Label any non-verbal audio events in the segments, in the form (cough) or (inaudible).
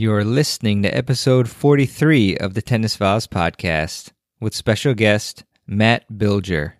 You're listening to episode 43 of the Tennis Files podcast with special guest Matt Bilger.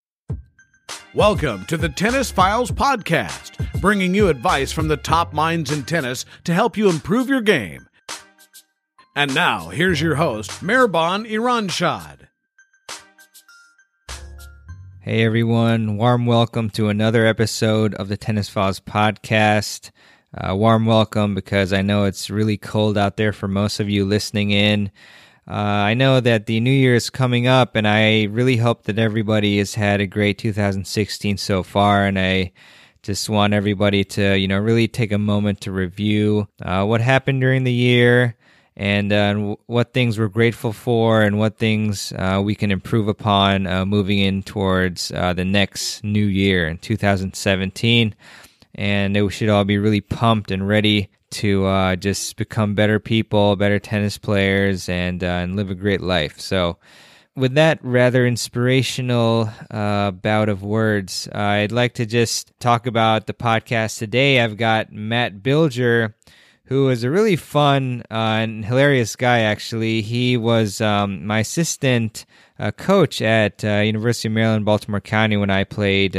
Welcome to the Tennis Files Podcast, bringing you advice from the top minds in tennis to help you improve your game. And now, here's your host, Mehrban Iranshad. Hey everyone, warm welcome to another episode of the Tennis Files Podcast. Uh, warm welcome because I know it's really cold out there for most of you listening in. Uh, I know that the new year is coming up, and I really hope that everybody has had a great 2016 so far. And I just want everybody to, you know, really take a moment to review uh, what happened during the year and uh, what things we're grateful for and what things uh, we can improve upon uh, moving in towards uh, the next new year in 2017. And we should all be really pumped and ready to uh, just become better people, better tennis players, and uh, and live a great life. So, with that rather inspirational uh, bout of words, I'd like to just talk about the podcast today. I've got Matt Bilger, who is a really fun uh, and hilarious guy. Actually, he was um, my assistant uh, coach at uh, University of Maryland, Baltimore County when I played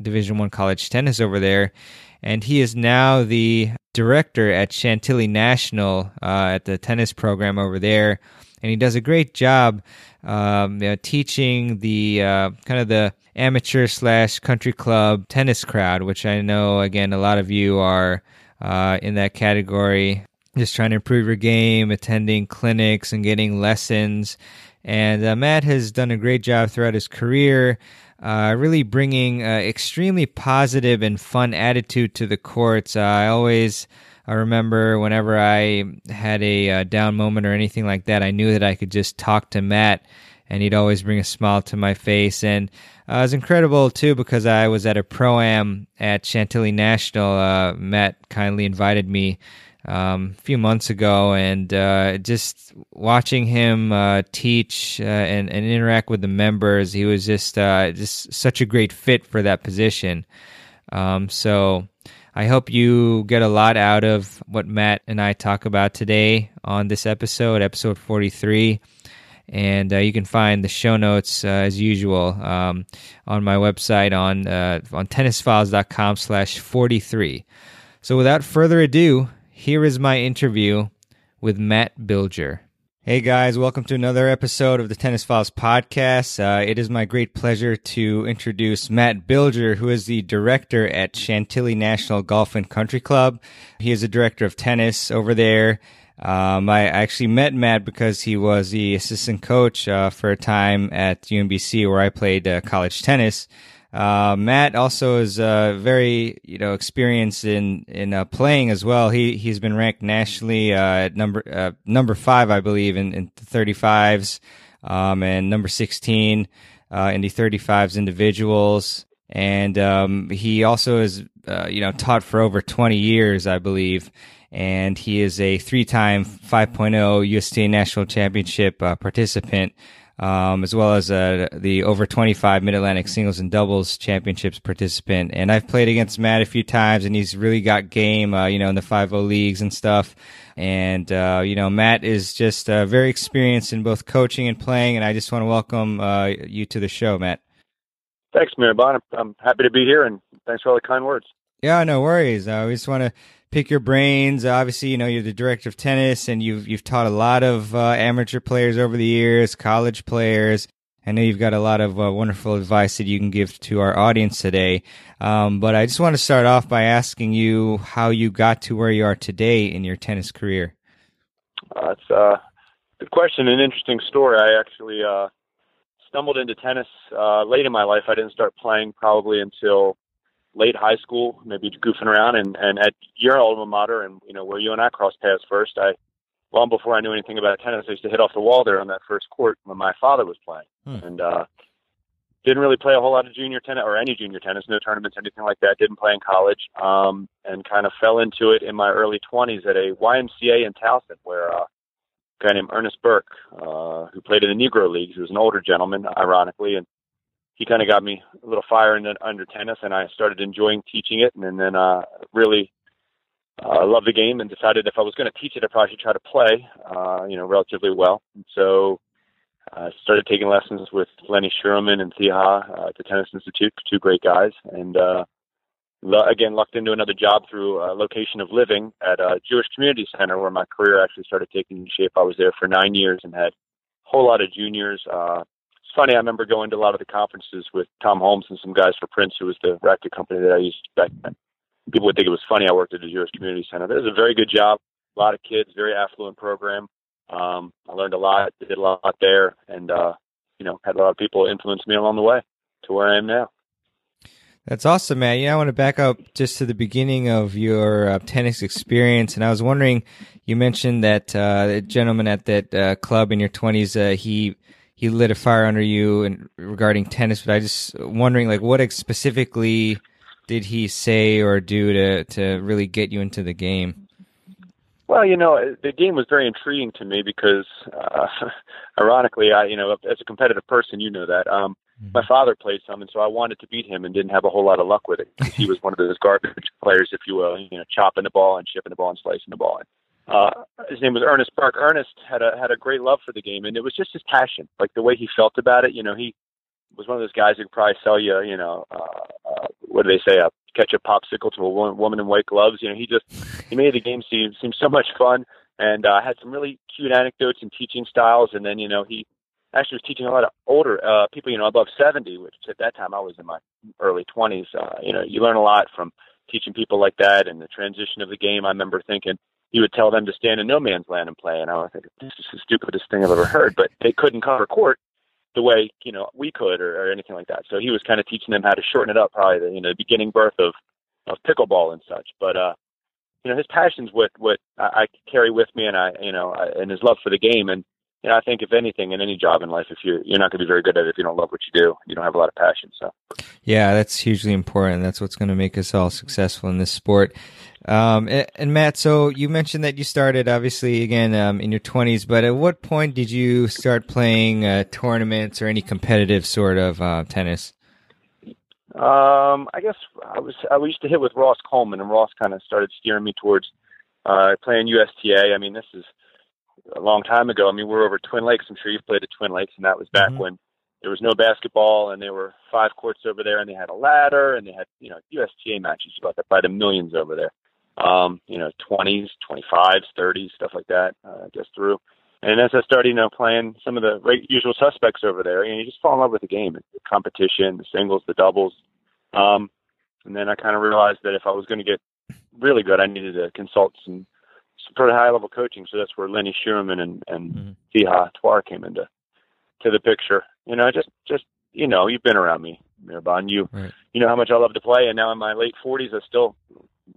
Division One college tennis over there and he is now the director at Chantilly National uh, at the tennis program over there, and he does a great job um, you know, teaching the uh, kind of the amateur slash country club tennis crowd, which I know again a lot of you are uh, in that category, just trying to improve your game, attending clinics and getting lessons. And uh, Matt has done a great job throughout his career uh, really bringing uh, extremely positive and fun attitude to the courts. Uh, I always I remember whenever I had a uh, down moment or anything like that, I knew that I could just talk to Matt, and he'd always bring a smile to my face. And uh, it was incredible too because I was at a pro am at Chantilly National. Matt kindly invited me um, a few months ago, and uh, just watching him uh, teach uh, and, and interact with the members, he was just uh, just such a great fit for that position. Um, so I hope you get a lot out of what Matt and I talk about today on this episode, episode forty three. And uh, you can find the show notes uh, as usual um, on my website on on tennisfiles.com slash 43. So without further ado, here is my interview with Matt Bilger. Hey guys, welcome to another episode of the Tennis Files podcast. Uh, it is my great pleasure to introduce Matt Bilger, who is the director at Chantilly National Golf and Country Club. He is a director of tennis over there. Um, I actually met Matt because he was the assistant coach uh, for a time at UMBC where I played uh, college tennis. Uh, Matt also is uh, very you know experienced in in uh, playing as well. He he's been ranked nationally uh, at number uh, number five, I believe, in, in the 35s, um, and number 16 uh, in the 35s individuals. And um, he also is you know taught for over 20 years, I believe. And he is a three-time 5.0 USTA National Championship participant um, as well as uh, the over 25 Mid Atlantic Singles and Doubles Championships participant. And I've played against Matt a few times, and he's really got game, uh, you know, in the 5 leagues and stuff. And, uh, you know, Matt is just uh, very experienced in both coaching and playing, and I just want to welcome uh, you to the show, Matt. Thanks, Mehrban. I'm happy to be here, and thanks for all the kind words. Yeah, no worries. I just want to pick your brains. Obviously, you know you're the director of tennis, and you've you've taught a lot of uh, amateur players over the years, college players. I know you've got a lot of uh, wonderful advice that you can give to our audience today. Um, but I just want to start off by asking you how you got to where you are today in your tennis career. Uh, a uh, good question, an interesting story. I actually uh, stumbled into tennis uh, late in my life. I didn't start playing probably until late high school, maybe goofing around, and and at your alma mater, and you know where you and I crossed paths first. I long before I knew anything about tennis, I used to hit off the wall there on that first court when my father was playing, Hmm. and uh, didn't really play a whole lot of junior tennis or any junior tennis, no tournaments, anything like that. Didn't play in college, um, and kind of fell into it in my early 20s at a YMCA in Towson, where uh, a guy named Ernest Burke, uh, who played in the Negro Leagues, he was an older gentleman, ironically, and he kind of got me a little fire in under tennis, and I started enjoying teaching it, and then uh, really uh, loved the game, and decided if I was going to teach it, I probably should try to play, uh, you know, relatively well. And so I started taking lessons with Lenny Sherman and Thea uh, at the Tennis Institute, two great guys, and uh, lo- again lucked into another job through uh, location of living at a Jewish Community Center, where my career actually started taking shape. I was there for nine years and had a whole lot of juniors. Uh, funny, I remember going to a lot of the conferences with Tom Holmes and some guys for Prince, who was the racket company that I used back then. People would think it was funny I worked at the Jewish Community Center. It was a very good job, a lot of kids, very affluent program. Um, I learned a lot, did a lot there, and uh, you know, had a lot of people influence me along the way to where I am now. That's awesome, man. Yeah, I want to back up just to the beginning of your uh, tennis experience, and I was wondering, you mentioned that uh, gentleman at that uh, club in your twenties, uh, he he lit a fire under you and regarding tennis. But I just wondering, like, what ex- specifically did he say or do to to really get you into the game? Well, you know, the game was very intriguing to me because, uh, (laughs) ironically, I, you know, as a competitive person, you know that. Um, my father played some, and so I wanted to beat him, and didn't have a whole lot of luck with it. (laughs) He was one of those garbage players, if you will, you know, chopping the ball and shipping the ball and slicing the ball. And, uh, his name was Ernest Burke. Ernest had a had a great love for the game, and it was just his passion, like the way he felt about it. You know, he was one of those guys who could probably sell you, you know, uh, uh, what do they say, a ketchup popsicle to a woman, woman in white gloves. You know, he just he made the game seem seem so (laughs) much fun, and uh, had some really cute anecdotes and teaching styles. And then you know he actually was teaching a lot of older uh, people, you know, above seventy, which at that time I was in my early twenties. Uh, you know, you learn a lot from teaching people like that and the transition of the game. I remember thinking he would tell them to stand in no man's land and play, and I was like, this is the stupidest thing I've ever heard. But they couldn't cover court the way you know we could or, or anything like that. So he was kind of teaching them how to shorten it up, probably the you know the beginning birth of of pickleball and such. But uh, you know his passions what what I, I carry with me, and I you know I, and his love for the game, and you know I think if anything in any job in life, if you're you're not going to be very good at it if you don't love what you do, you don't have a lot of passion. So Yeah, that's hugely important. That's what's going to make us all successful in this sport. Um, and, and Matt, so you mentioned that you started obviously again um, in your 20s, but at what point did you start playing uh, tournaments or any competitive sort of uh, tennis? Um, I guess I was I used to hit with Ross Coleman, and Ross kind of started steering me towards uh, playing USTA. I mean, this is a long time ago. I mean, we're over Twin Lakes. I'm sure you've played at Twin Lakes, and that was back Mhm. when there was no basketball, and there were five courts over there, and they had a ladder, and they had you know USTA matches about that by the millions over there. Um, you know, 20s, 25s, 30s, stuff like that. Uh, just through. And as I started, you know, playing some of the right, usual suspects over there, and you just fall in love with the game, the competition, the singles, the doubles. Um, and then I kind of realized that if I was going to get really good, I needed to consult some, some pretty high level coaching. So that's where Lenny Schumann and and Mhm. Fiha Twar came into to the picture. You know, just just you know, you've been around me, Mehrban. You Right. you know how much I love to play, and now in my late forties, I still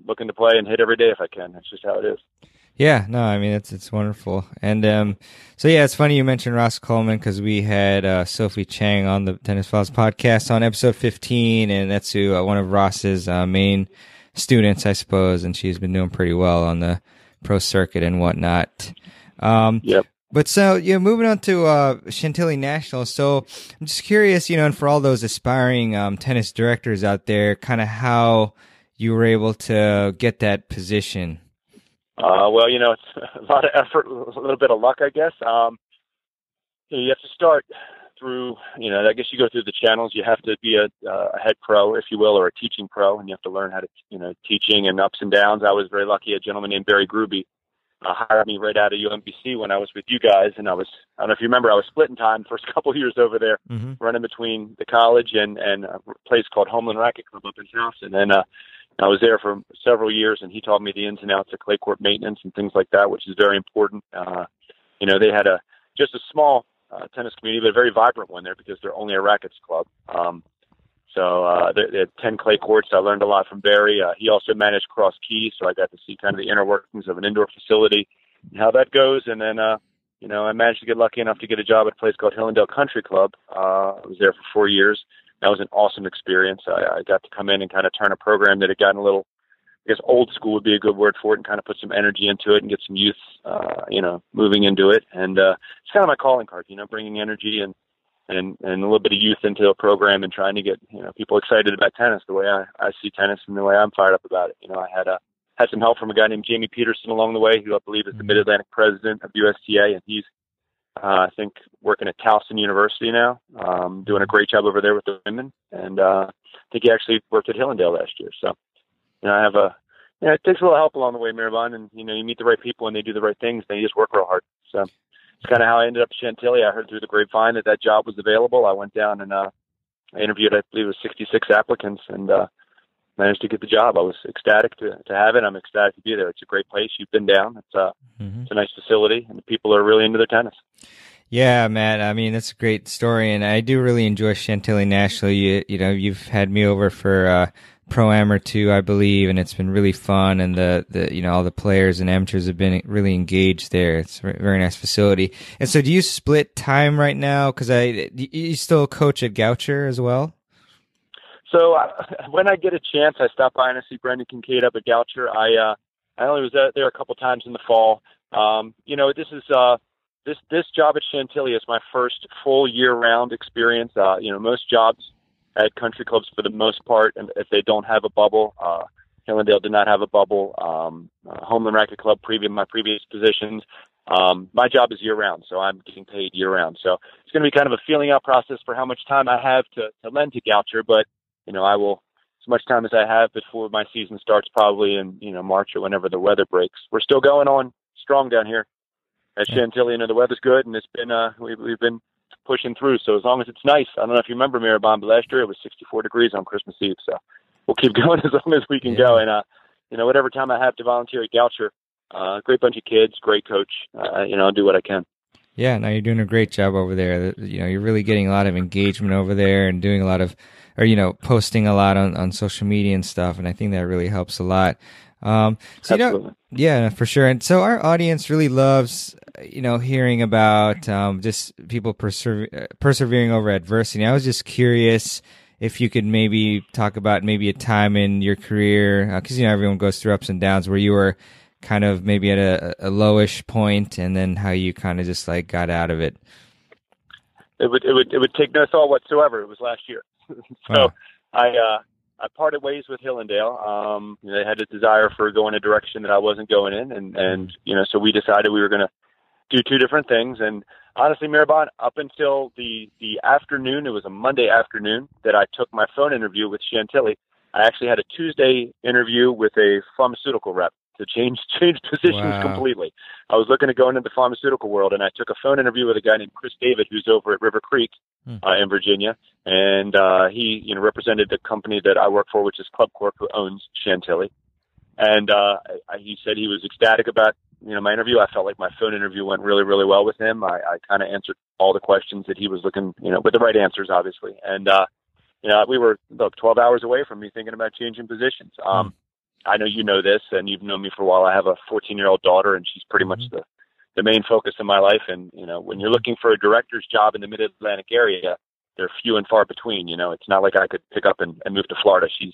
looking to play and hit every day if I can. That's just how it is. Yeah, no, I mean it's it's wonderful, and um, so yeah, it's funny you mentioned Ross Coleman because we had uh, Sophie Chang on the Tennis Files podcast on episode fifteen, and that's who uh, one of Ross's uh, main students, I suppose, and she's been doing pretty well on the pro circuit and whatnot. Um, Yep. but so yeah, moving on to uh, Chantilly National. So I'm just curious, you know, and for all those aspiring um, tennis directors out there, kind of how you were able to get that position. Uh, well, you know, it's (laughs) a lot of effort, a little bit of luck, I guess. Um, you, you have to start through, you know, I guess you go through the channels. You have to be a, uh, a head pro, if you will, or a teaching pro, and you have to learn how to, you know, teaching and ups and downs. I was very lucky. A gentleman named Barry Gruby uh, hired me right out of UMBC when I was with you guys, and I was, I don't know if you remember, I was splitting time the first (laughs) couple of years over there Mm-hmm. running between the college and and a place called Homeland Racket Club up in House, and then uh, I was there for several years, and he taught me the ins and outs of clay court maintenance and things like that, which is very important. Uh, you know, they had a just a small uh, tennis community, but a very vibrant one there because they're only a rackets club. Um, so uh, they, they had ten clay courts. I learned a lot from Barry. Uh, he also managed Cross Keys, so I got to see kind of the inner workings of an indoor facility. And how that goes. And then, uh, you know, I managed to get lucky enough to get a job at a place called Hillendale Country Club. Uh, I was there for four years. That was an awesome experience. I, I got to come in and kind of turn a program that had gotten a little, I guess, old school would be a good word for it, and kind of put some energy into it and get some youth, uh, you know, moving into it. And uh, it's kind of my calling card, you know, bringing energy and and and a little bit of youth into a program and trying to get you know people excited about tennis the way I, I see tennis and the way I'm fired up about it. You know, I had a had some help from a guy named Jamie Peterson along the way, who I believe is the mm-hmm. Mid Atlantic president of USTA, and he's uh, I think working at Towson University now, um, doing a great job over there with the women, and uh, I think he actually worked at Hillendale last year. So, you know, I have a you know, it takes a little help along the way, Mehrban, and you know, you meet the right people and they do the right things, then you just work real hard. So it's kind of how I ended up at Chantilly. I heard through the grapevine that that job was available. I went down and uh, I interviewed, I believe it was 66 applicants, and uh, managed to get the job. I was ecstatic to, to have it. I'm ecstatic to be there. It's a great place. You've been down. It's a, mm-hmm. it's a nice facility, and the people are really into their tennis. Yeah, Matt. I mean, that's a great story, and I do really enjoy Chantilly National. You, you know, you've had me over for uh, pro am or two, I believe, and it's been really fun. And the, the you know all the players and amateurs have been really engaged there. It's a very nice facility. And so, do you split time right now? Because I you still coach at Goucher as well. So uh, (laughs) when I get a chance, I stop by and I see Brendan Kincaid up at Goucher. I uh, I only was there a couple times in the fall. Um, you know, this is uh, this this job at Chantilly is my first full year round experience. Uh, you know, most jobs at country clubs for the most part, and if they don't have a bubble, uh, Hillendale did not have a bubble. Um, uh, Homeland Racket Club, previous my previous positions. Um, my job is year round, so I'm getting paid year round. So it's going to be kind of a feeling out process for how much time I have to, to lend to Goucher, but you know I will as much time as I have before my season starts, probably in you know March or whenever the weather breaks. We're still going on strong down here at Chantilly. You know the weather's good, and it's been uh, we, we've been pushing through. So as long as it's nice, I don't know if you remember Mehrban, but last year it was 64 degrees on Christmas Eve. So we'll keep (laughs) going as long as we can yeah. go. And uh, you know, whatever time I have to volunteer at Goucher, uh, great bunch of kids, great coach. Uh, you know, I'll do what I can. Yeah, no, you're doing a great job over there. You know, you're really getting a lot of engagement over there and doing a lot of, or you know, posting a lot on on social media and stuff. And I think that really helps a lot. Um, so Absolutely. you know, yeah, for sure. And so our audience really loves, you know, hearing about um, just people persever- persevering over adversity. I was just curious if you could maybe talk about maybe a time in your career, because uh, you know everyone goes through ups and downs, where you were kind of maybe at a, a lowish point, and then how you kind of just like got out of it. It would it would it would take no thought whatsoever. It was last year, (laughs) so. I. uh I parted ways with Hillendale. Um, you know, they had a desire for going a direction that I wasn't going in, and and you know, so we decided we were going to do two different things. And honestly, Mehrban, up until the the afternoon, it was a Monday afternoon that I took my phone interview with Chantilly. I actually had a Tuesday interview with a pharmaceutical rep to change (laughs) change positions wow. completely. I was looking to go into the pharmaceutical world, and I took a phone interview with a guy named Chris David, who's over at River Creek hmm. uh, in Virginia, and uh, he you know represented the company that I work for, which is Club Corp, who owns Chantilly. And uh, I, he said he was ecstatic about you know my interview. I felt like my phone interview went really really well with him. I, I kind of answered all the questions that he was looking you know with the right answers, obviously, and. uh you know, we were look 12 hours away from me thinking about changing positions. Um, hmm I know you know this, and you've known me for a while. I have a 14 year old daughter, and she's pretty much mm-hmm. the the main focus of my life. And you know, when you're looking for a director's job in the Mid Atlantic area, they're few and far between. You know, it's not like I could pick up and, and move to Florida. She's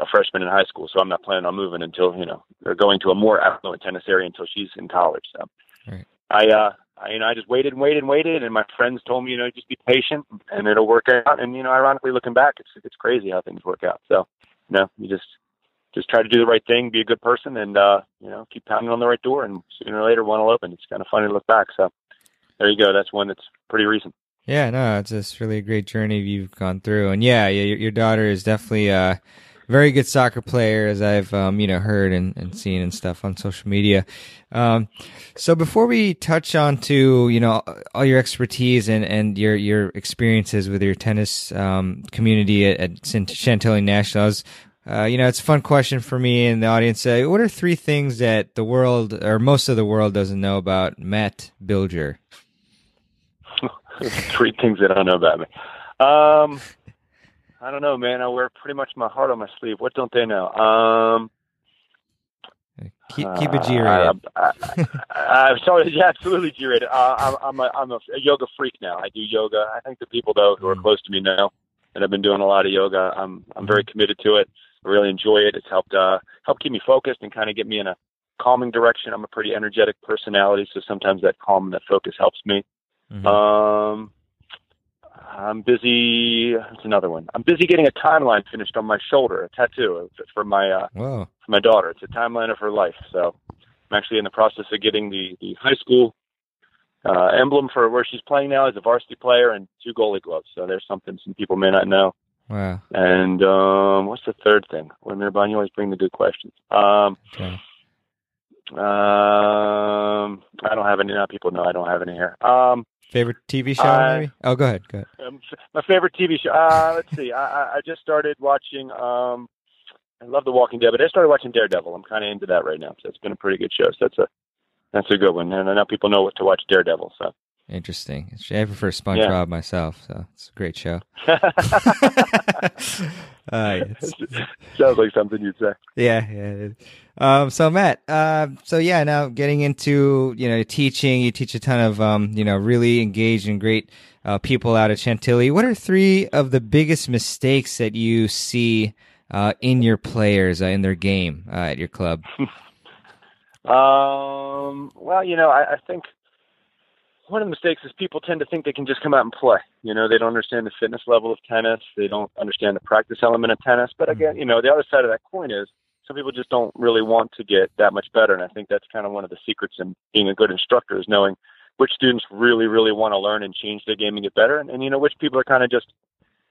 a freshman in high school, so I'm not planning on moving until you know they're going to a more affluent tennis area until she's in college. So right. I, uh, I, you know, I just waited and waited and waited, and my friends told me, you know, just be patient and it'll work out. And you know, ironically, looking back, it's it's crazy how things work out. So, you know, you just just try to do the right thing, be a good person, and uh, you know, keep pounding on the right door, and sooner or later one will open. It's kind of funny to look back. So there you go. That's one that's pretty recent. Yeah, no, it's just really a great journey you've gone through, and yeah, your, your daughter is definitely a very good soccer player, as I've um, you know heard and, and seen and stuff on social media. Um, so before we touch on to you know all your expertise and, and your your experiences with your tennis um, community at, at Chantilly National, I was uh, you know, it's a fun question for me and the audience. Uh, what are three things that the world or most of the world doesn't know about Matt Bilger? (laughs) three things that I don't know about me. Um, I don't know, man. I wear pretty much my heart on my sleeve. What don't they know? Um, Keep, keep it G rated. Uh, I, am sorry, yeah, absolutely G rated. Uh, I'm, I'm, a, I'm a, yoga freak now. I do yoga. I think the people though who are Mm. close to me know that I've been doing a lot of yoga. I'm I'm very committed to it. I really enjoy it. It's helped uh, help keep me focused and kind of get me in a calming direction. I'm a pretty energetic personality, so sometimes that calm and that focus helps me. Mhm. Um, I'm busy. That's another one. I'm busy getting a timeline finished on my shoulder, a tattoo for my uh, for my daughter. It's a timeline of her life. So I'm actually in the process of getting the the high school uh, emblem for where she's playing now as a varsity player and two goalie gloves. So there's something some people may not know. Wow. And um, what's the third thing? Well, Mehrban, you always bring the good questions. Um, Okay. um, I don't have any. Now people know I don't have any here. Um, Favorite TV show, Uh, maybe? Oh, go ahead. Go ahead. um, my favorite TV show. Uh, let's see. I, I- I just started watching. Um, I love The Walking Dead, but I started watching Daredevil. I'm kind of into that right now. So it's been a pretty good show. So that's a that's a good one. And I know people know what to watch Daredevil. So Interesting. I prefer SpongeBob myself, so it's a great show. (laughs) (laughs) uh, sounds like something you'd say. yeah, yeah. Um, so Matt, uh, so yeah, now getting into you know teaching, you teach a ton of um, you know really engaged and great uh, people out at Chantilly. What are three of the biggest mistakes that you see uh, in your players uh, in their game uh, at your club? (laughs) Um, well, you know, I, I think one of the mistakes is people tend to think they can just come out and play. You know, they don't understand the fitness level of tennis. They don't understand the practice element of tennis. But again, you know, the other side of that coin is some people just don't really want to get that much better. And I think that's kind of one of the secrets in being a good instructor is knowing which students really, really want to learn and change their game and get better, and, and you know, which people are kind of just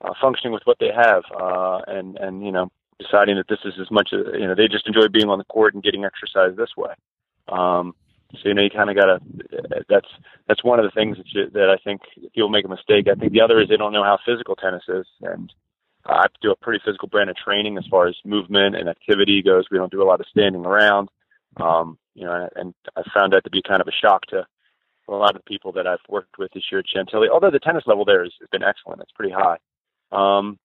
uh, functioning with what they have, uh, and and you know, deciding that this is as much as you know, they just enjoy being on the court and getting exercise this way. Um, so you know, you kind of got to. That's that's one of the things that you, that I think people make a mistake. I think the other is they don't know how physical tennis is, and I do a pretty physical brand of training as far as movement and activity goes. We don't do a lot of standing around, um, you know, and I found that to be kind of a shock to a lot of people that I've worked with this year at Chantilly. Although the tennis level there has, has been excellent, it's pretty high, um,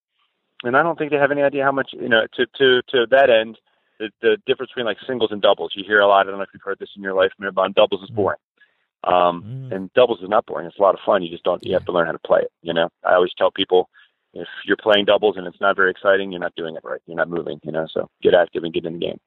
and I don't think they have any idea how much you know to to to that end the, the difference between like singles and doubles. You hear a lot. I don't know if you've heard this in your life, Mehrban. Doubles is boring. Um, Mm. and doubles is not boring. It's a lot of fun. You just don't. You have to learn how to play it. You know. I always tell people if you're playing doubles and it's not very exciting, you're not doing it right. You're not moving. You know. So get active and get in the game.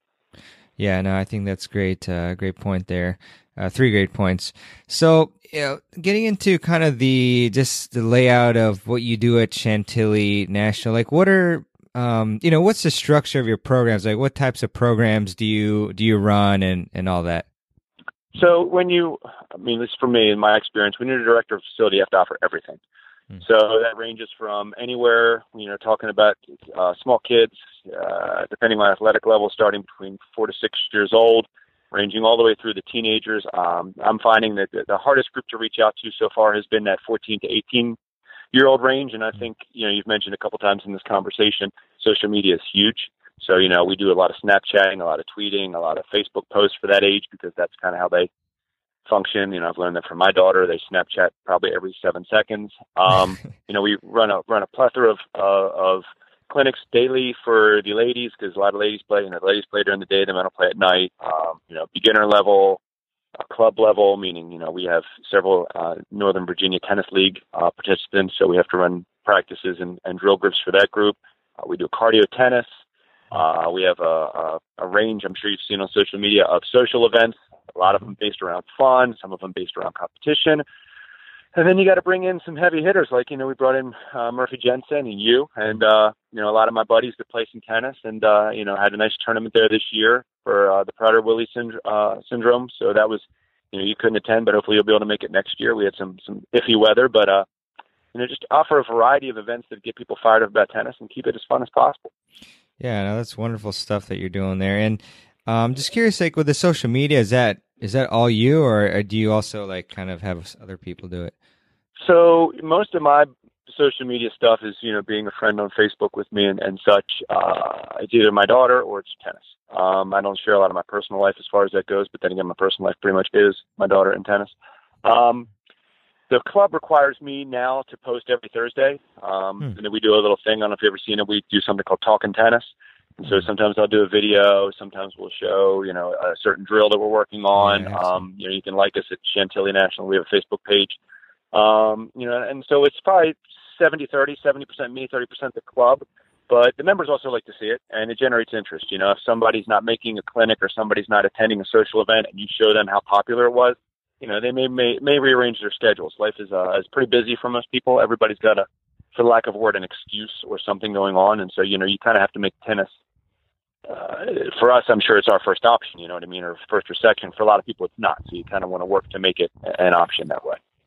Yeah, no, I think that's great. Uh, great point there. Uh, three great points. So, you know, getting into kind of the just the layout of what you do at Chantilly National, like what are um, you know, what's the structure of your programs? Like, what types of programs do you do you run and and all that? So when you, I mean, this is for me in my experience. When you're a director of facility, you have to offer everything. Hmm. So that ranges from anywhere, you know, talking about uh, small kids, uh, depending on athletic level, starting between four to six years old, ranging all the way through the teenagers. Um, I'm finding that the, the hardest group to reach out to so far has been that 14 to 18 year old range. And I think, you know, you've mentioned a couple times in this conversation, social media is huge. So, you know, we do a lot of Snapchatting, a lot of tweeting, a lot of Facebook posts for that age because that's kind of how they function. You know, I've learned that from my daughter. They Snapchat probably every seven seconds. Um, (laughs) you know, we run a run a plethora of uh, of clinics daily for the ladies because a lot of ladies play. You know, the ladies play during the day, the men will play at night. Um, you know, beginner level, club level, meaning you know we have several uh, Northern Virginia Tennis League uh, participants, so we have to run practices and, and drill groups for that group. Uh, we do cardio tennis. Uh, we have a, a, a range, I'm sure you've seen on social media, of social events. A lot of them based around fun, some of them based around competition. And then you got to bring in some heavy hitters, like you know we brought in uh, Murphy Jensen and you, and uh, you know a lot of my buddies that play some tennis, and uh, you know had a nice tournament there this year for uh, the Prader Willi synd- uh, syndrome. So that was, you know, you couldn't attend, but hopefully you'll be able to make it next year. We had some some iffy weather, but uh, you know just offer a variety of events that get people fired up about tennis and keep it as fun as possible. Yeah, no, that's wonderful stuff that you're doing there. And um, just curious, like with the social media, is that is that all you, or, or do you also like kind of have other people do it? So most of my social media stuff is, you know, being a friend on Facebook with me and, and such. Uh, it's either my daughter or it's tennis. Um, I don't share a lot of my personal life as far as that goes, but then again, my personal life pretty much is my daughter and tennis. Um, the club requires me now to post every Thursday. Um, Hmm. And then we do a little thing. I don't know if you've ever seen it. We do something called Talking Tennis. And so sometimes I'll do a video. Sometimes we'll show, you know, a certain drill that we're working on. Yeah, um, you know, you can like us at Chantilly National. We have a Facebook page. Um, you know, and so it's probably 70 30, 70% me, 30% the club. But the members also like to see it, and it generates interest. You know, if somebody's not making a clinic or somebody's not attending a social event, and you show them how popular it was, you know, they may may, may rearrange their schedules. Life is uh, is pretty busy for most people. Everybody's got a, for lack of a word, an excuse or something going on, and so you know, you kind of have to make tennis. Uh, for us, I'm sure it's our first option. You know what I mean, or first or second. For a lot of people, it's not. So you kind of want to work to make it an option that way.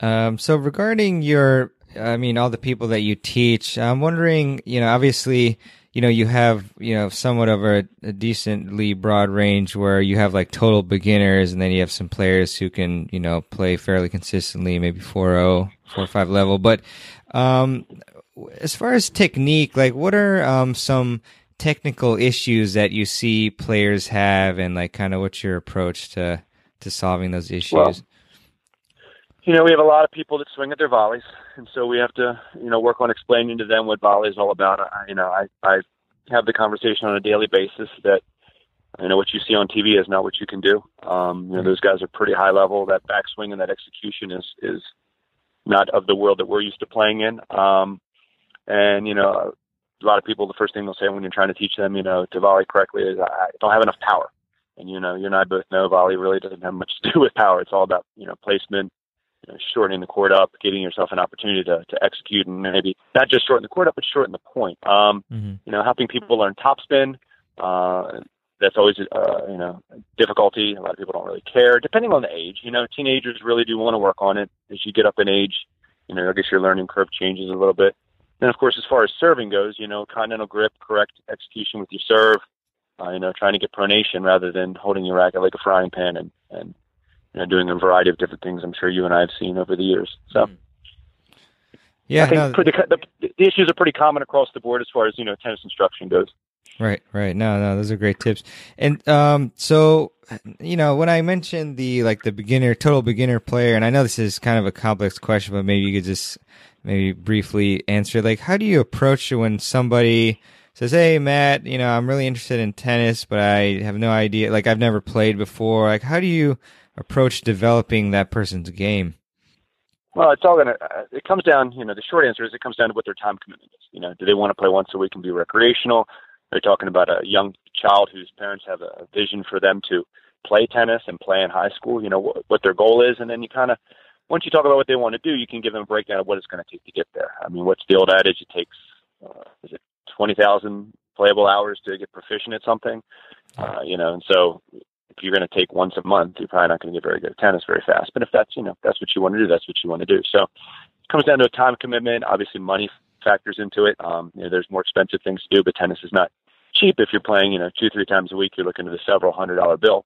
Um, so regarding your, I mean, all the people that you teach, I'm wondering, you know, obviously, you know, you have, you know, somewhat of a, a decently broad range where you have like total beginners and then you have some players who can, you know, play fairly consistently, maybe 4-0, 4-5 level. But, um, as far as technique, like what are, um, some technical issues that you see players have and like kind of what's your approach to, to solving those issues? Well, you know, we have a lot of people that swing at their volleys, and so we have to, you know, work on explaining to them what volley is all about. I, you know, I I have the conversation on a daily basis that you know what you see on TV is not what you can do. Um, you know, those guys are pretty high level. That backswing and that execution is is not of the world that we're used to playing in. Um, and you know, a lot of people, the first thing they'll say when you're trying to teach them, you know, to volley correctly is I don't have enough power. And you know, you and I both know volley really doesn't have much to do with power. It's all about you know placement, shortening the court up, giving yourself an opportunity to, to execute and maybe not just shorten the court up, but shorten the point. Um, mm-hmm. You know, helping people learn topspin. Uh, that's always, uh, you know, difficulty. A lot of people don't really care, depending on the age. You know, teenagers really do want to work on it. As you get up in age, you know, I guess your learning curve changes a little bit. And of course, as far as serving goes, you know, continental grip, correct execution with your serve, uh, you know, trying to get pronation rather than holding your racket like a frying pan and, and you know, doing a variety of different things. I'm sure you and I have seen over the years. So, mm-hmm. yeah, I think no, the, the, the issues are pretty common across the board as far as you know tennis instruction goes. Right, right. No, no, those are great tips. And um, so you know, when I mentioned the like the beginner, total beginner player, and I know this is kind of a complex question, but maybe you could just maybe briefly answer. Like, how do you approach it when somebody says, "Hey, Matt, you know, I'm really interested in tennis, but I have no idea. Like, I've never played before. Like, how do you approach developing that person's game? Well, it's all gonna. Uh, it comes down. You know, the short answer is it comes down to what their time commitment is. You know, do they want to play once a week and be recreational? They're talking about a young child whose parents have a vision for them to play tennis and play in high school. You know what, what their goal is, and then you kind of once you talk about what they want to do, you can give them a breakdown of what it's going to take to get there. I mean, what's the old adage? It takes uh, is it twenty thousand playable hours to get proficient at something. Uh, you know, and so if you're going to take once a month, you're probably not going to get very good at tennis very fast. But if that's you know that's what you want to do, that's what you want to do. So it comes down to a time commitment. Obviously, money factors into it. Um, you know, there's more expensive things to do, but tennis is not cheap. If you're playing, you know, two three times a week, you're looking at a several hundred dollar bill.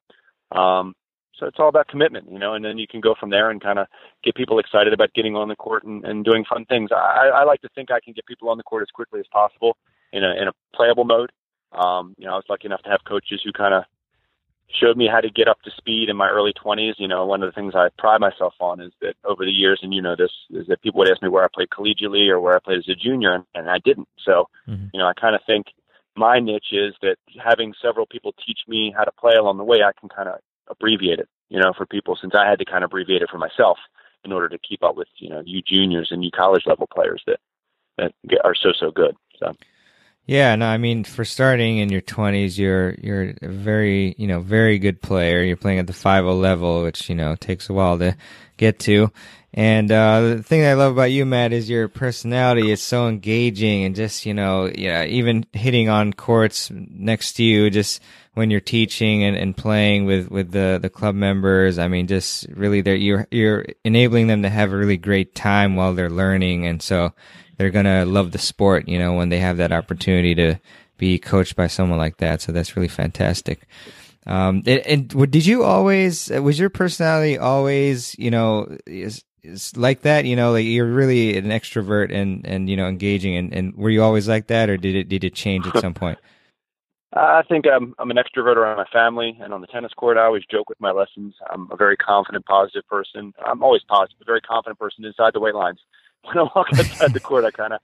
Um, so it's all about commitment, you know, and then you can go from there and kind of get people excited about getting on the court and, and doing fun things. I, I like to think I can get people on the court as quickly as possible in a in a playable mode. Um, you know, I was lucky enough to have coaches who kind of showed me how to get up to speed in my early 20s. You know, one of the things I pride myself on is that over the years, and you know this, is that people would ask me where I played collegiately or where I played as a junior, and, and I didn't. So, mm-hmm. you know, I kind of think my niche is that having several people teach me how to play along the way, I can kind of abbreviate it, you know, for people since I had to kind of abbreviate it for myself in order to keep up with, you know, you juniors and you college level players that, that are so, so good. So. Yeah, no, I mean, for starting in your twenties, you're you're a very you know very good player. You're playing at the five O level, which you know takes a while to get to. And uh, the thing I love about you, Matt, is your personality is so engaging, and just you know, yeah, even hitting on courts next to you, just when you're teaching and, and playing with, with the, the club members. I mean, just really, you're you're enabling them to have a really great time while they're learning, and so they're gonna love the sport, you know, when they have that opportunity to be coached by someone like that. So that's really fantastic. Um, and, and did you always was your personality always you know is, is like that you know like you're really an extrovert and and you know engaging and, and were you always like that or did it did it change at some point? (laughs) I think I'm I'm an extrovert around my family and on the tennis court. I always joke with my lessons. I'm a very confident, positive person. I'm always positive, a very confident person inside the weight lines. (laughs) When I walk outside the court, I kind of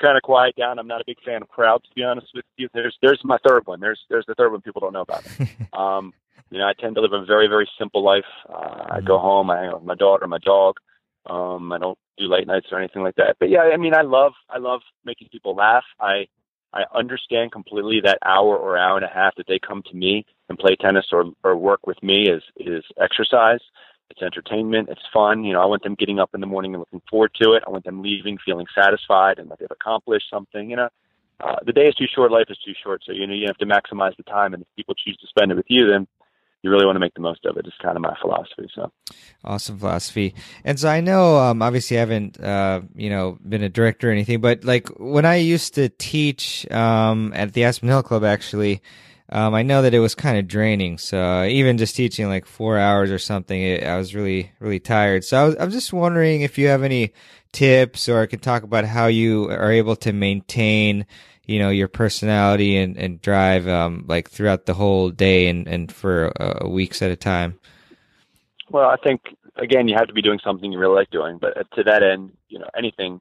kind of quiet down. I'm not a big fan of crowds, to be honest with you. There's there's my third one. There's there's the third one people don't know about. (laughs) um, you know, I tend to live a very very simple life. Uh, I go mm-hmm. home. I hang out with my daughter, my dog. Um, I don't do late nights or anything like that. But yeah, I mean, I love I love making people laugh. I I understand completely that hour or hour and a half that they come to me and play tennis or or work with me is is exercise. It's entertainment. It's fun. You know, I want them getting up in the morning and looking forward to it. I want them leaving feeling satisfied and that they've accomplished something. You know, uh, the day is too short. Life is too short. So you know, you have to maximize the time. And if people choose to spend it with you, then you really want to make the most of it. It's kind of my philosophy. So awesome philosophy. And so I know, um, obviously, I haven't, uh, you know, been a director or anything, but like when I used to teach um, at the Aspen Hill Club, actually, um, I know that it was kind of draining. So uh, even just teaching like four hours or something, it, I was really, really tired. So I was, I'm just wondering if you have any tips or I can talk about how you are able to maintain, you know, your personality and, and drive, um, like throughout the whole day and, and for uh, weeks at a time. Well, I think again, you have to be doing something you really like doing, but to that end, you know, anything,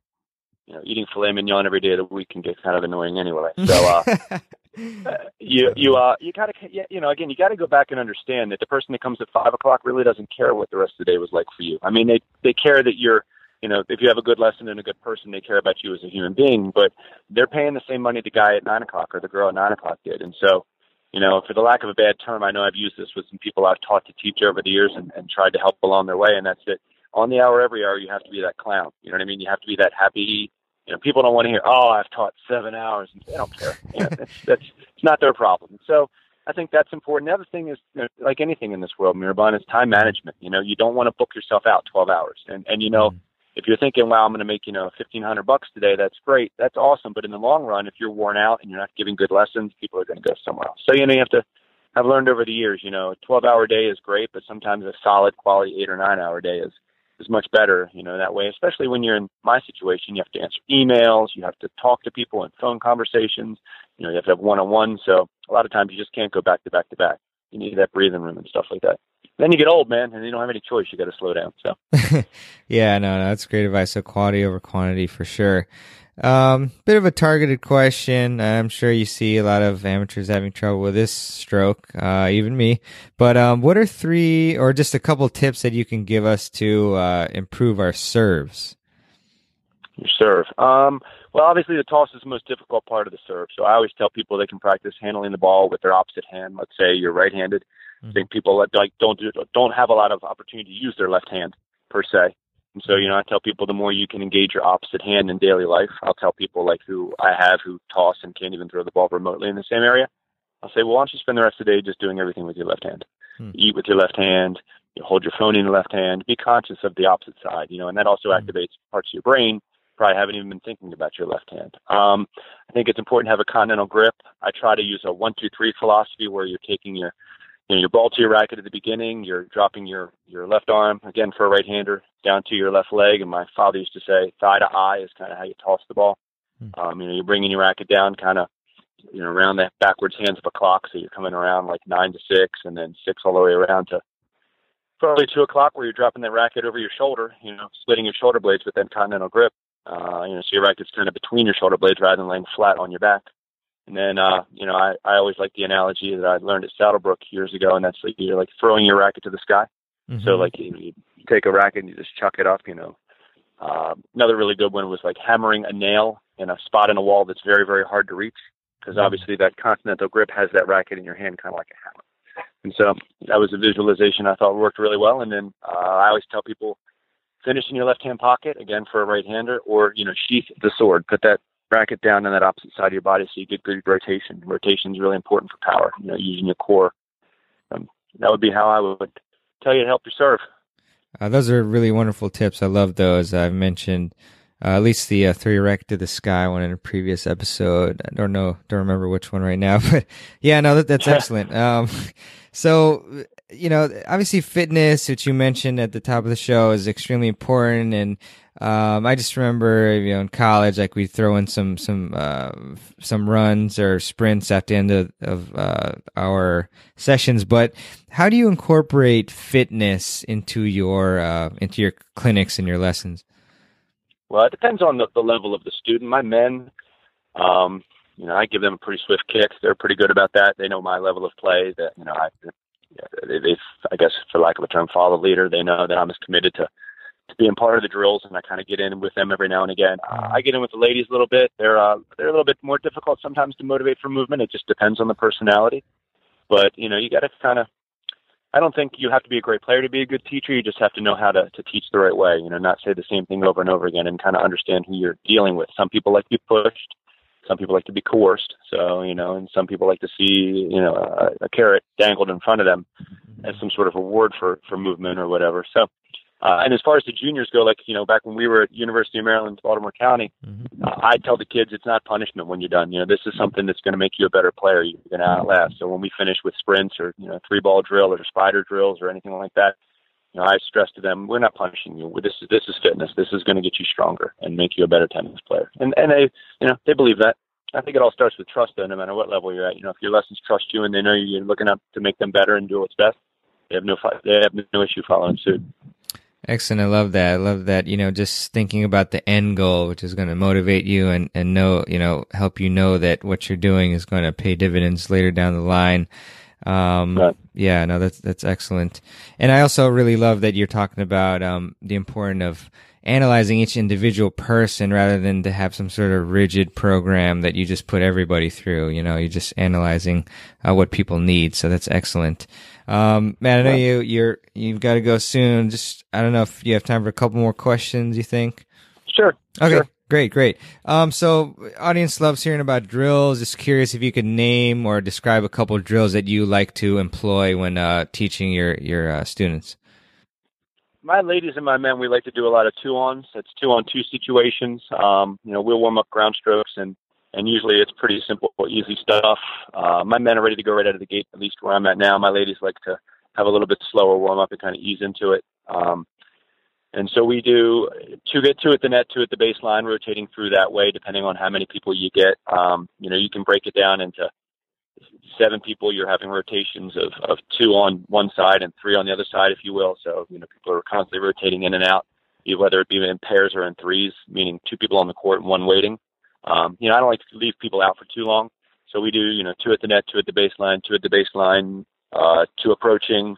you know, eating filet mignon every day of the week can get kind of annoying anyway. So, uh, (laughs) (laughs) you you uh you gotta you know again you got to go back and understand that the person that comes at five o'clock really doesn't care what the rest of the day was like for you. I mean they they care that you're you know if you have a good lesson and a good person they care about you as a human being, but they're paying the same money the guy at nine o'clock or the girl at nine o'clock did, and so you know for the lack of a bad term, I know I've used this with some people I've taught to teach over the years and, and tried to help along their way, and that's it. On the hour, every hour, you have to be that clown. You know what I mean? You have to be that happy you know, people don't want to hear, "Oh, I've taught seven hours." They don't care. You know, that's (laughs) that's it's not their problem. So I think that's important. The other thing is, you know, like anything in this world, Mehrban, is time management. You know, you don't want to book yourself out 12 hours. And and you know, mm-hmm. if you're thinking, "Wow, I'm going to make you know 1,500 bucks today," that's great. That's awesome. But in the long run, if you're worn out and you're not giving good lessons, people are going to go somewhere else. So you know, you have to. I've learned over the years, you know, a 12 hour day is great, but sometimes a solid quality eight or nine hour day is is much better, you know, that way, especially when you're in my situation, you have to answer emails, you have to talk to people in phone conversations, you know, you have to have one on one. So a lot of times you just can't go back to back to back. You need that breathing room and stuff like that. Then you get old, man, and you don't have any choice. You got to slow down. So, (laughs) yeah, no, no, that's great advice. So quality over quantity for sure. Um, bit of a targeted question. I'm sure you see a lot of amateurs having trouble with this stroke, uh, even me. But um, what are three or just a couple tips that you can give us to uh, improve our serves? Your serve. Um, well, obviously the toss is the most difficult part of the serve. So I always tell people they can practice handling the ball with their opposite hand. Let's say you're right-handed. Mm-hmm. I think people like don't do, don't have a lot of opportunity to use their left hand per se. And so, you know, I tell people the more you can engage your opposite hand in daily life, I'll tell people like who I have who toss and can't even throw the ball remotely in the same area. I'll say, well, why don't you spend the rest of the day just doing everything with your left hand? Hmm. Eat with your left hand, you hold your phone in your left hand, be conscious of the opposite side, you know, and that also hmm. activates parts of your brain probably haven't even been thinking about your left hand. Um, I think it's important to have a continental grip. I try to use a one, two, three philosophy where you're taking your you know, your ball to your racket at the beginning, you're dropping your, your left arm, again, for a right hander, down to your left leg. And my father used to say thigh to eye is kind of how you toss the ball. Mm-hmm. Um, you know, you're bringing your racket down kind of, you know, around the backwards hands of a clock. So you're coming around like nine to six and then six all the way around to probably two o'clock where you're dropping that racket over your shoulder, you know, splitting your shoulder blades with that continental grip. Uh, you know, so your racket's kind of between your shoulder blades rather than laying flat on your back. And then, uh, you know, I, I always like the analogy that I learned at Saddlebrook years ago, and that's like you're like throwing your racket to the sky. Mm-hmm. So like you, you take a racket and you just chuck it up, you know. Uh, another really good one was like hammering a nail in a spot in a wall that's very, very hard to reach because mm-hmm. obviously that continental grip has that racket in your hand kind of like a hammer. And so that was a visualization I thought worked really well. And then uh, I always tell people finish in your left hand pocket again for a right hander, or you know sheath the sword, put that racket down on that opposite side of your body so you get good rotation. Rotation is really important for power, you know, using your core. Um, that would be how I would tell you to help your serve. Uh, those are really wonderful tips. I love those. I've mentioned Uh, at least the uh, three erect to the sky one in a previous episode. I don't know, don't remember which one right now, (laughs) but yeah, no, that, that's (laughs) excellent. Um, so you know, obviously fitness, which you mentioned at the top of the show, is extremely important. And um, I just remember, you know, in college, like we throw in some some uh, some runs or sprints at the end of, of uh, our sessions. But how do you incorporate fitness into your uh, into your clinics and your lessons? Well, it depends on the, the level of the student. My men, um, you know, I give them a pretty swift kick. They're pretty good about that. They know my level of play. That you know, I, they, they, I guess, for lack of a term, follow the leader. They know that I'm as committed to to being part of the drills, and I kind of get in with them every now and again. Uh, I get in with the ladies a little bit. They're uh, they're a little bit more difficult sometimes to motivate for movement. It just depends on the personality. But you know, you got to kind of. I don't think you have to be a great player to be a good teacher. You just have to know how to to teach the right way. You know, not say the same thing over and over again, and kind of understand who you're dealing with. Some people like to be pushed. Some people like to be coerced. So you know, and some people like to see you know a, a carrot dangled in front of them as some sort of reward for for movement or whatever. So uh, and as far as the juniors go, like you know, back when we were at University of Maryland, Baltimore County, mm-hmm. uh, I tell the kids it's not punishment when you're done. You know, this is something that's going to make you a better player. You're going to outlast. So when we finish with sprints or you know three ball drill or spider drills or anything like that, you know, I stress to them, we're not punishing you. This is this is fitness. This is going to get you stronger and make you a better tennis player. And and they, you know, they believe that. I think it all starts with trust, though. No matter what level you're at, you know, if your lessons trust you and they know you're looking up to make them better and do what's best, they have no they have no issue following suit. Excellent. I love that. I love that, you know, just thinking about the end goal, which is going to motivate you and, and know, you know, help you know that what you're doing is going to pay dividends later down the line. Um, right. yeah, no, that's, that's excellent. And I also really love that you're talking about, um, the importance of analyzing each individual person rather than to have some sort of rigid program that you just put everybody through. You know, you're just analyzing uh, what people need. So that's excellent. Um, man, I know you you're you've got to go soon. Just I don't know if you have time for a couple more questions. You think? Sure. Okay. Sure. Great, great. Um, so audience loves hearing about drills. Just curious if you could name or describe a couple drills that you like to employ when uh, teaching your your uh, students. My ladies and my men, we like to do a lot of two ons. It's two on two situations. Um, you know, we'll warm up ground strokes and and usually it's pretty simple, easy stuff. Uh, my men are ready to go right out of the gate, at least where I'm at now. My ladies like to have a little bit slower warm up and kind of ease into it. Um, and so we do two get two at the net, two at the baseline, rotating through that way, depending on how many people you get. Um, you know, you can break it down into seven people. You're having rotations of, of two on one side and three on the other side, if you will. So, you know, people are constantly rotating in and out, whether it be in pairs or in threes, meaning two people on the court and one waiting. Um, you know, I don't like to leave people out for too long. So we do, you know, two at the net, two at the baseline, two at the baseline, uh, two approaching,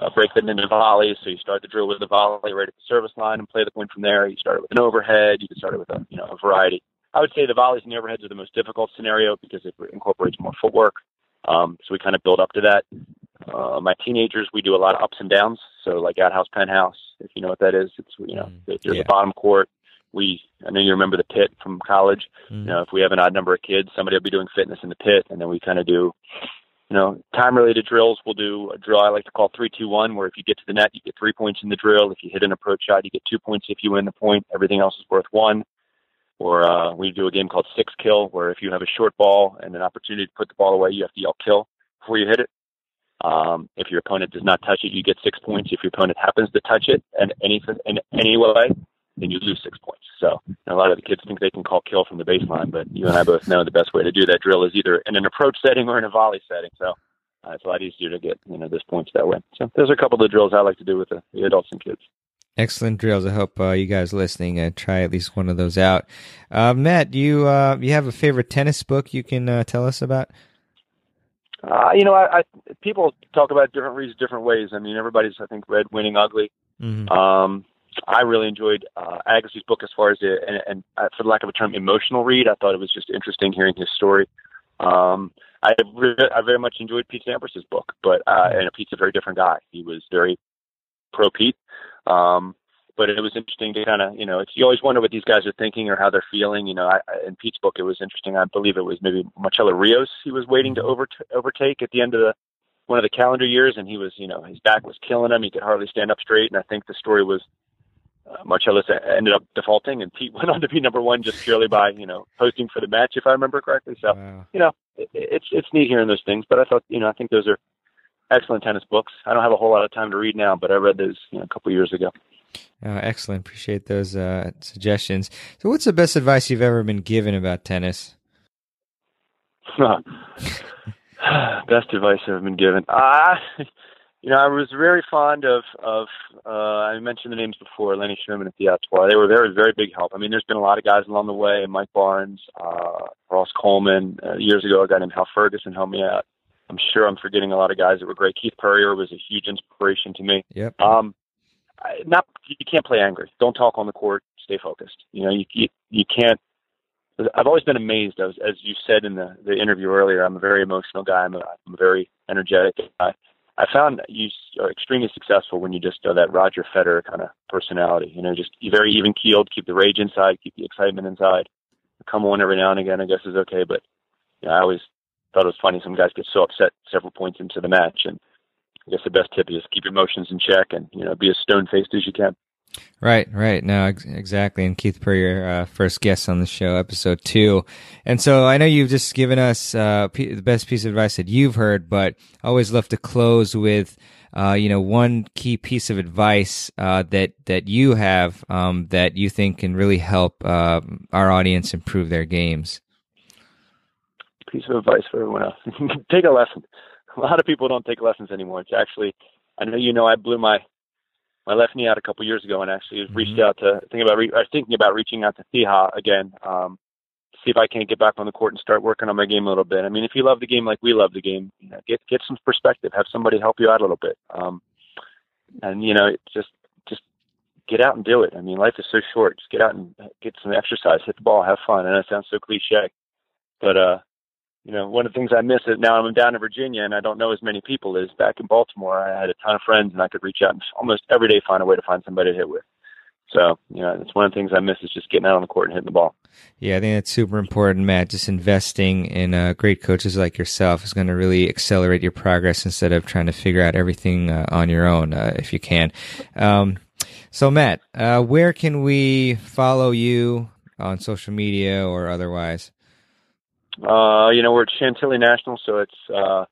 uh, break them into volleys. So you start the drill with a volley right at the service line and play the point from there. You start it with an overhead. You can start it with a, you know, a variety. I would say the volleys and the overheads are the most difficult scenario because it incorporates more footwork. Um, so we kind of build up to that. Uh, my teenagers, we do a lot of ups and downs. So like outhouse, penthouse, if you know what that is, it's you know mm, there's yeah. a bottom court, we I know you remember the pit from college. Mm-hmm. You know, if we have an odd number of kids, somebody will be doing fitness in the pit, and then we kind of do, you know, time related drills. We'll do a drill I like to call three two one, where if you get to the net, you get three points in the drill. If you hit an approach shot, you get two points if you win the point. Everything else is worth one. Or uh, we do a game called six kill, where if you have a short ball and an opportunity to put the ball away, you have to yell kill before you hit it. Um, if your opponent does not touch it, you get six points. If your opponent happens to touch it and any in any way, then you lose six points. So a lot of the kids think they can call kill from the baseline, but you and I both know the best way to do that drill is either in an approach setting or in a volley setting. So uh, it's a lot easier to get you know those points that way. So those are a couple of the drills I like to do with the, the adults and kids. Excellent drills. I hope uh, you guys listening uh, try at least one of those out. Uh, Matt, you uh, you have a favorite tennis book you can uh, tell us about? Uh, you know, I, I people talk about different reasons, different ways. I mean, everybody's I think read Winning Ugly. Mm-hmm. Um, I really enjoyed uh, Agassi's book as far as it, and, and uh, for lack of a term, emotional read. I thought it was just interesting hearing his story. Um, I, re- I very much enjoyed Pete Sampras's book, but uh, and Pete's a very different guy. He was very pro Pete, um, but it was interesting to kind of you know it's you always wonder what these guys are thinking or how they're feeling. You know, I, in Pete's book, it was interesting. I believe it was maybe Marcelo Rios he was waiting to over- overtake at the end of the one of the calendar years, and he was you know his back was killing him. He could hardly stand up straight, and I think the story was uh, Marcellus ended up defaulting, and Pete (laughs) went on to be number one just purely by you know posting for the match, if I remember correctly. So wow. you know, it, it's it's neat hearing those things. But I thought you know I think those are excellent tennis books. I don't have a whole lot of time to read now, but I read those you know, a couple years ago. Oh, excellent. Appreciate those uh, suggestions. So, what's the best advice you've ever been given about tennis? (laughs) best advice I've been given. Uh, (laughs) you know, I was very fond of of uh, I mentioned the names before, Lenny Sherman at the. They were very very big help. I mean, there's been a lot of guys along the way. Mike Barnes, uh, Ross Coleman. Uh, years ago, a guy named Hal Ferguson helped me out. I'm sure I'm forgetting a lot of guys that were great. Keith Purrier was a huge inspiration to me. Yep. Um, I, not you can't play angry. Don't talk on the court. Stay focused. You know, you you, you can't. I've always been amazed, as as you said in the the interview earlier. I'm a very emotional guy. I'm a, I'm a very energetic guy. I found you are extremely successful when you just are that Roger Federer kind of personality. You know, just very even keeled, keep the rage inside, keep the excitement inside. Come on every now and again, I guess is okay. But you know, I always thought it was funny. Some guys get so upset several points into the match, and I guess the best tip is keep your emotions in check and you know be as stone faced as you can. Right, right. No, ex- exactly. And Keith Purrier, uh, first guest on the show, episode two. And so I know you've just given us uh, p- the best piece of advice that you've heard, but I always love to close with, uh, you know, one key piece of advice uh, that that you have um, that you think can really help uh, our audience improve their games. Piece of advice for everyone else: (laughs) take a lesson. A lot of people don't take lessons anymore. It's actually, I know you know, I blew my my left knee out a couple years ago, and actually mm-hmm. reached out to think about re- I was thinking about reaching out to Thea again, um, see if I can't get back on the court and start working on my game a little bit. I mean, if you love the game like we love the game, you know, get get some perspective, have somebody help you out a little bit, um, and you know, just just get out and do it. I mean, life is so short. Just get out and get some exercise, hit the ball, have fun. And it sounds so cliche, but uh, you know, one of the things I miss is now I'm down in Virginia and I don't know as many people is back in Baltimore. I had a ton of friends and I could reach out and almost every day find a way to find somebody to hit with. So, you know, it's one of the things I miss is just getting out on the court and hitting the ball. Yeah, I think that's super important, Matt. Just investing in uh, great coaches like yourself is going to really accelerate your progress instead of trying to figure out everything uh, on your own, uh, if you can. Um, so, Matt, uh, where can we follow you on social media or otherwise? Uh, you know, we're at Chantilly National, so it's uh,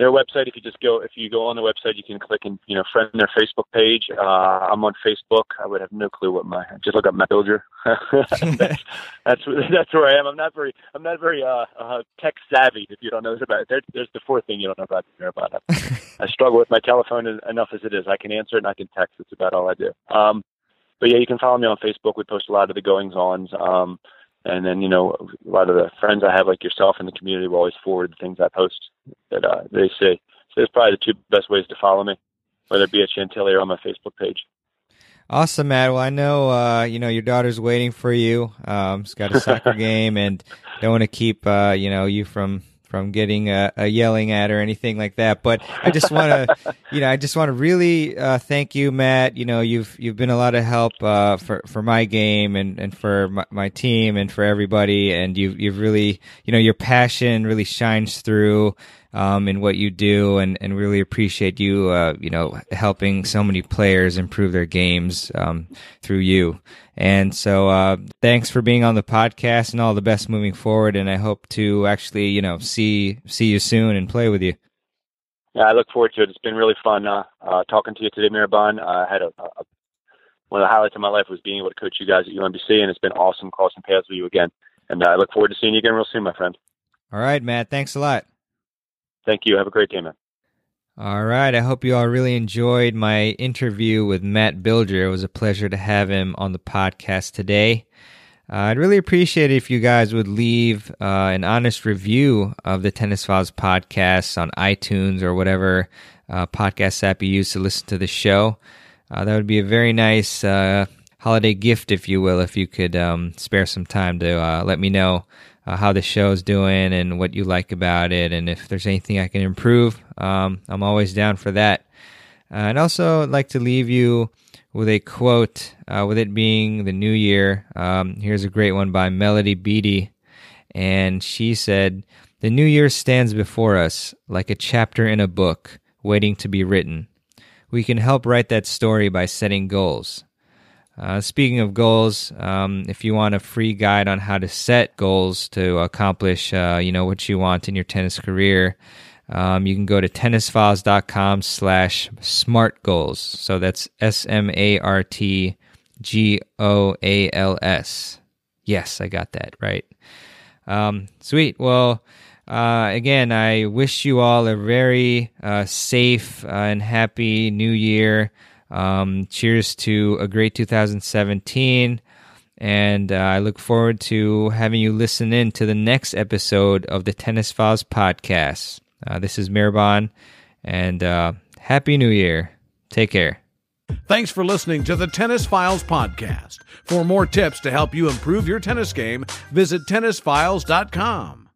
their website. If you just go, if you go on the website, you can click and you know friend their Facebook page. Uh, I'm on Facebook. I would have no clue what my just look up Matt Bilger. (laughs) that's, (laughs) that's that's where I am. I'm not very I'm not very uh, uh tech savvy. If you don't know this about it, there, there's the fourth thing you don't know about me about it. I struggle with my telephone enough as it is. I can answer it and I can text. It's about all I do. Um, but yeah, you can follow me on Facebook. We post a lot of the goings ons. Um, and then you know a lot of the friends I have like yourself in the community will always forward the things I post that uh, they say. So it's probably the two best ways to follow me, whether it be at Chantilly or on my Facebook page. Awesome, Matt. Well, I know uh, you know your daughter's waiting for you. Um, she's got a soccer (laughs) game, and don't want to keep uh, you know you from from getting a, a, yelling at or anything like that. But I just want to, (laughs) you know, I just want to really uh, thank you, Matt. You know, you've you've been a lot of help uh, for for my game and and for my, my, team and for everybody. And you've you've really, you know, your passion really shines through um, in what you do, and, and really appreciate you, uh, you know, helping so many players improve their games um, through you. And so, uh, thanks for being on the podcast, and all the best moving forward. And I hope to actually, you know, see see you soon and play with you. Yeah, I look forward to it. It's been really fun uh, uh, talking to you today, Mehrban. I had a, a, one of the highlights of my life was being able to coach you guys at UMBC, and it's been awesome crossing paths with you again. And I look forward to seeing you again real soon, my friend. All right, Matt. Thanks a lot. Thank you. Have a great day, man. All right. I hope you all really enjoyed my interview with Matt Bilger. It was a pleasure to have him on the podcast today. Uh, I'd really appreciate it if you guys would leave uh, an honest review of the Tennis Files podcast on iTunes or whatever uh, podcast app you use to listen to the show. Uh, that would be a very nice uh, holiday gift, if you will, if you could um, spare some time to uh, let me know uh, how the show's doing and what you like about it, and if there's anything I can improve. Um, I'm always down for that. Uh, and also, I'd like to leave you with a quote, uh, with it being the new year. Um, here's a great one by Melody Beattie. And she said, The new year stands before us like a chapter in a book waiting to be written. We can help write that story by setting goals. Uh, speaking of goals, um, if you want a free guide on how to set goals to accomplish, uh, you know, what you want in your tennis career, um, you can go to tennisfiles.com slash smart goals. So that's S M A R T G O A L S. Yes, I got that right. Um, sweet. Well, uh, again, I wish you all a very uh, safe uh, and happy new year. Um, cheers to a great 2017. And uh, I look forward to having you listen in to the next episode of the Tennis Files podcast. Uh, this is Mehrban, and uh, Happy New Year. Take care. Thanks for listening to the Tennis Files podcast. For more tips to help you improve your tennis game, visit tennisfiles.com.